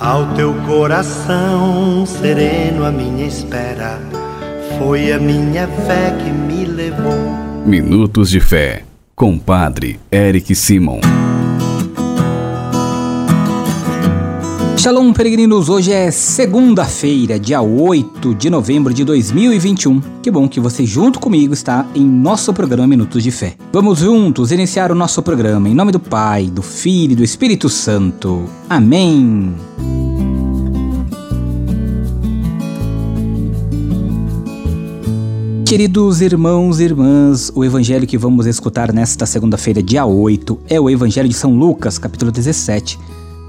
Ao teu coração sereno, a minha espera foi a minha fé que me levou. Minutos de Fé, com Padre Eric Simon. Shalom, peregrinos! Hoje é segunda-feira, dia 8 de novembro de 2021. Que bom que você, junto comigo, está em nosso programa Minutos de Fé. Vamos juntos iniciar o nosso programa em nome do Pai, do Filho e do Espírito Santo. Amém! Queridos irmãos e irmãs, o evangelho que vamos escutar nesta segunda-feira, dia 8, é o Evangelho de São Lucas, capítulo 17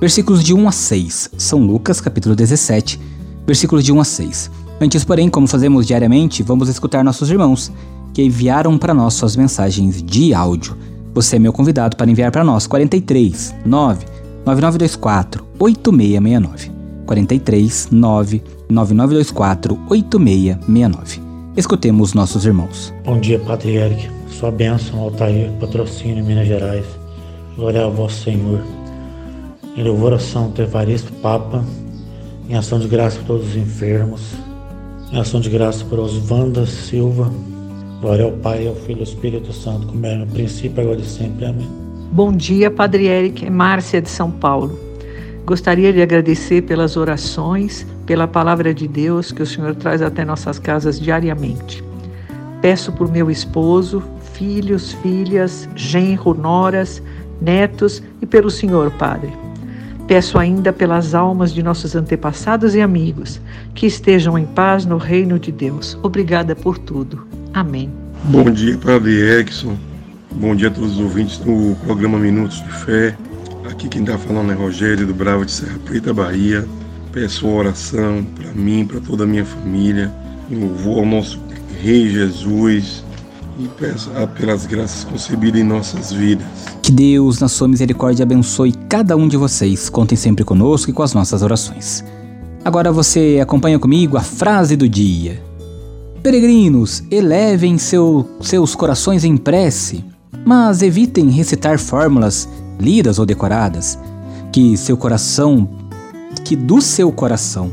versículos de 1 a 6. São Lucas, capítulo 17, versículos de 1 a 6. Antes, porém, como fazemos diariamente, vamos escutar nossos irmãos que enviaram para nós suas mensagens de áudio. Você é meu convidado para enviar para nós 43 9 9924 8669. 43 9 9924 8669. Escutemos nossos irmãos. Bom dia, Padre Eric. Sua bênção, Altair, patrocínio Minas Gerais. Glória ao vosso Senhor em louvor a Santo Evaristo Papa, em ação de graça por todos os enfermos, em ação de graça por Oswanda Silva. Glória ao Pai, ao Filho e ao Espírito Santo, como era no princípio, agora e sempre. Amém. Bom dia, Padre Eric, é Márcia de São Paulo. Gostaria de agradecer pelas orações, pela palavra de Deus que o Senhor traz até nossas casas diariamente. Peço por meu esposo, filhos, filhas, genro, noras, netos e pelo Senhor, Padre Peço ainda pelas almas de nossos antepassados e amigos, que estejam em paz no reino de Deus. Obrigada por tudo. Amém. Bom dia, Padre Erickson. Bom dia a todos os ouvintes do programa Minutos de Fé. Aqui quem está falando é Rogério do Bravo de Serra Preta, Bahia. Peço oração para mim, para toda a minha família, louvor ao nosso Rei Jesus, e peço pelas graças concebidas em nossas vidas. Que Deus, na sua misericórdia, abençoe cada um de vocês. Contem sempre conosco e com as nossas orações. Agora você acompanha comigo a frase do dia. Peregrinos, elevem seu, seus corações em prece, mas evitem recitar fórmulas lidas ou decoradas. Que seu coração, que do seu coração,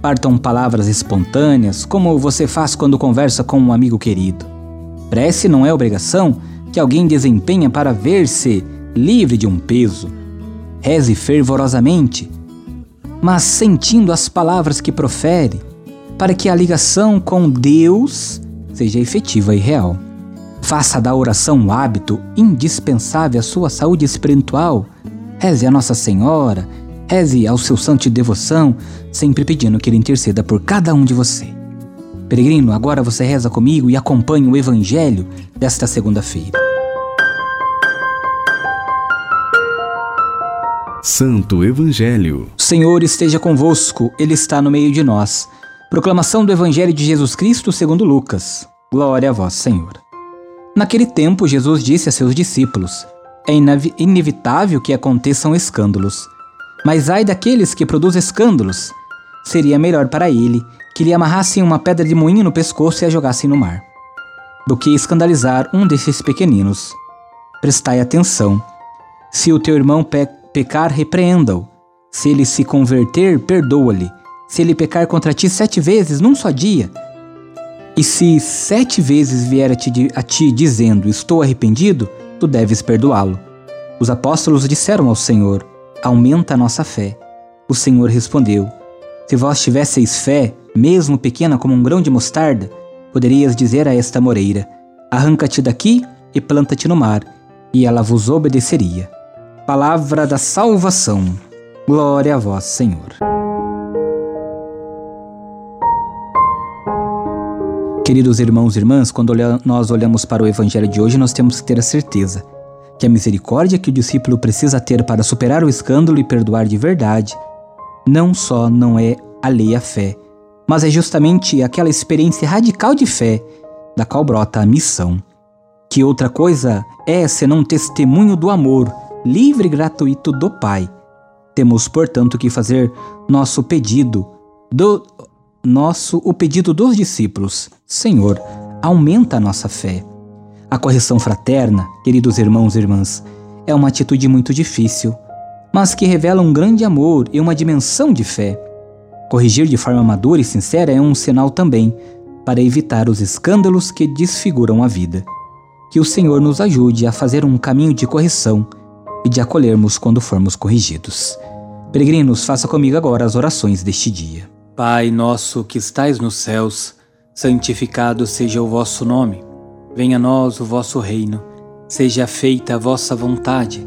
partam palavras espontâneas, como você faz quando conversa com um amigo querido. Prece não é obrigação que alguém desempenha para ver-se livre de um peso. Reze fervorosamente, mas sentindo as palavras que profere, para que a ligação com Deus seja efetiva e real. Faça da oração um hábito indispensável à sua saúde espiritual. Reze a Nossa Senhora, reze ao seu santo de devoção, sempre pedindo que Ele interceda por cada um de você. Peregrino, agora você reza comigo e acompanhe o Evangelho desta segunda-feira. Santo Evangelho. Senhor esteja convosco, Ele está no meio de nós. Proclamação do Evangelho de Jesus Cristo segundo Lucas. Glória a vós, Senhor. Naquele tempo, Jesus disse a seus discípulos: É inevitável que aconteçam escândalos. Mas ai daqueles que produzem escândalos. Seria melhor para ele que lhe amarrassem uma pedra de moinho no pescoço e a jogassem no mar, do que escandalizar um desses pequeninos. Prestai atenção. Se o teu irmão pe pecar, repreenda-o. Se ele se converter, perdoa-lhe. Se ele pecar contra ti sete vezes num só dia, e se sete vezes vier a ti, a ti dizendo: Estou arrependido, tu deves perdoá-lo. Os apóstolos disseram ao Senhor: Aumenta a nossa fé. O Senhor respondeu: Se vós tivesseis fé, mesmo pequena como um grão de mostarda, poderias dizer a esta moreira: Arranca-te daqui e planta-te no mar, e ela vos obedeceria. Palavra da salvação. Glória a vós, Senhor. Queridos irmãos e irmãs, quando nós olhamos para o Evangelho de hoje, nós temos que ter a certeza que a misericórdia que o discípulo precisa ter para superar o escândalo e perdoar de verdade, não só não é alheia à fé, mas é justamente aquela experiência radical de fé da qual brota a missão. Que outra coisa é senão testemunho do amor livre e gratuito do Pai. Temos, portanto, que fazer nosso pedido do nosso o pedido dos discípulos. Senhor, aumenta a nossa fé. A correção fraterna, queridos irmãos e irmãs, é uma atitude muito difícil. Mas que revela um grande amor e uma dimensão de fé. Corrigir de forma madura e sincera é um sinal também para evitar os escândalos que desfiguram a vida. Que o Senhor nos ajude a fazer um caminho de correção e de acolhermos quando formos corrigidos. Peregrinos, faça comigo agora as orações deste dia. Pai nosso que estais nos céus, santificado seja o vosso nome. Venha a nós o vosso reino. Seja feita a vossa vontade,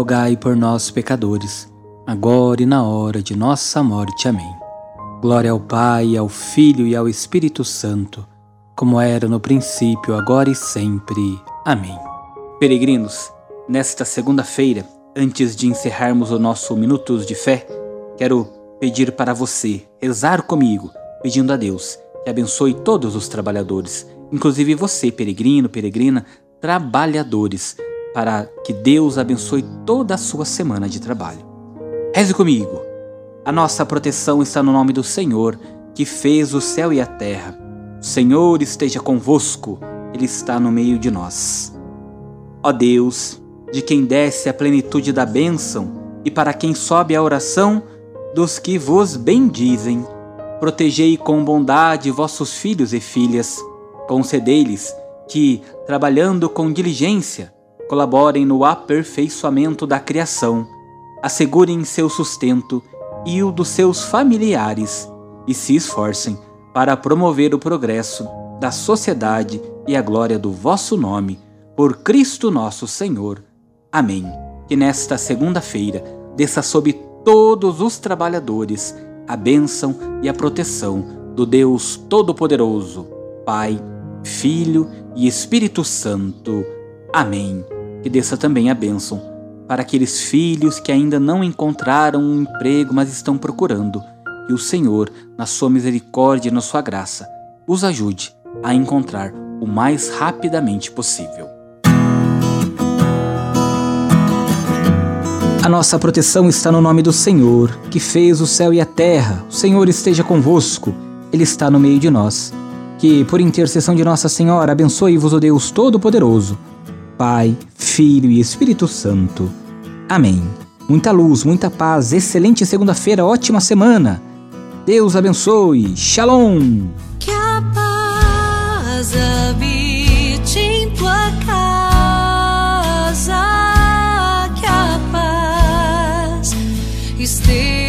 rogai por nós, pecadores, agora e na hora de nossa morte. Amém. Glória ao Pai, ao Filho e ao Espírito Santo como era no princípio, agora e sempre. Amém. Peregrinos, nesta segunda-feira, antes de encerrarmos o nosso Minutos de Fé, quero pedir para você rezar comigo, pedindo a Deus que abençoe todos os trabalhadores, inclusive você, peregrino, peregrina, trabalhadores, para que Deus abençoe toda a sua semana de trabalho. Reze comigo. A nossa proteção está no nome do Senhor, que fez o céu e a terra. O Senhor esteja convosco, Ele está no meio de nós. Ó Deus, de quem desce a plenitude da bênção e para quem sobe a oração dos que vos bendizem, protegei com bondade vossos filhos e filhas, concedei-lhes que, trabalhando com diligência, colaborem no aperfeiçoamento da criação, assegurem seu sustento e o dos seus familiares e se esforcem para promover o progresso da sociedade e a glória do vosso nome, por Cristo nosso Senhor. Amém. Que nesta segunda-feira desça sobre todos os trabalhadores a bênção e a proteção do Deus Todo-Poderoso, Pai, Filho e Espírito Santo. Amém. Que desça também a bênção para aqueles filhos que ainda não encontraram um emprego, mas estão procurando e o Senhor, na sua misericórdia e na sua graça, os ajude a encontrar o mais rapidamente possível. A nossa proteção está no nome do Senhor, que fez o céu e a terra. O Senhor esteja convosco, Ele está no meio de nós. Que, por intercessão de Nossa Senhora, abençoe-vos o Deus Todo-Poderoso, Pai, Filho e Espírito Santo. Amém. Muita luz, muita paz, excelente segunda-feira, ótima semana. Deus abençoe. Shalom. Que a paz habite em tua casa. Que a paz esteja.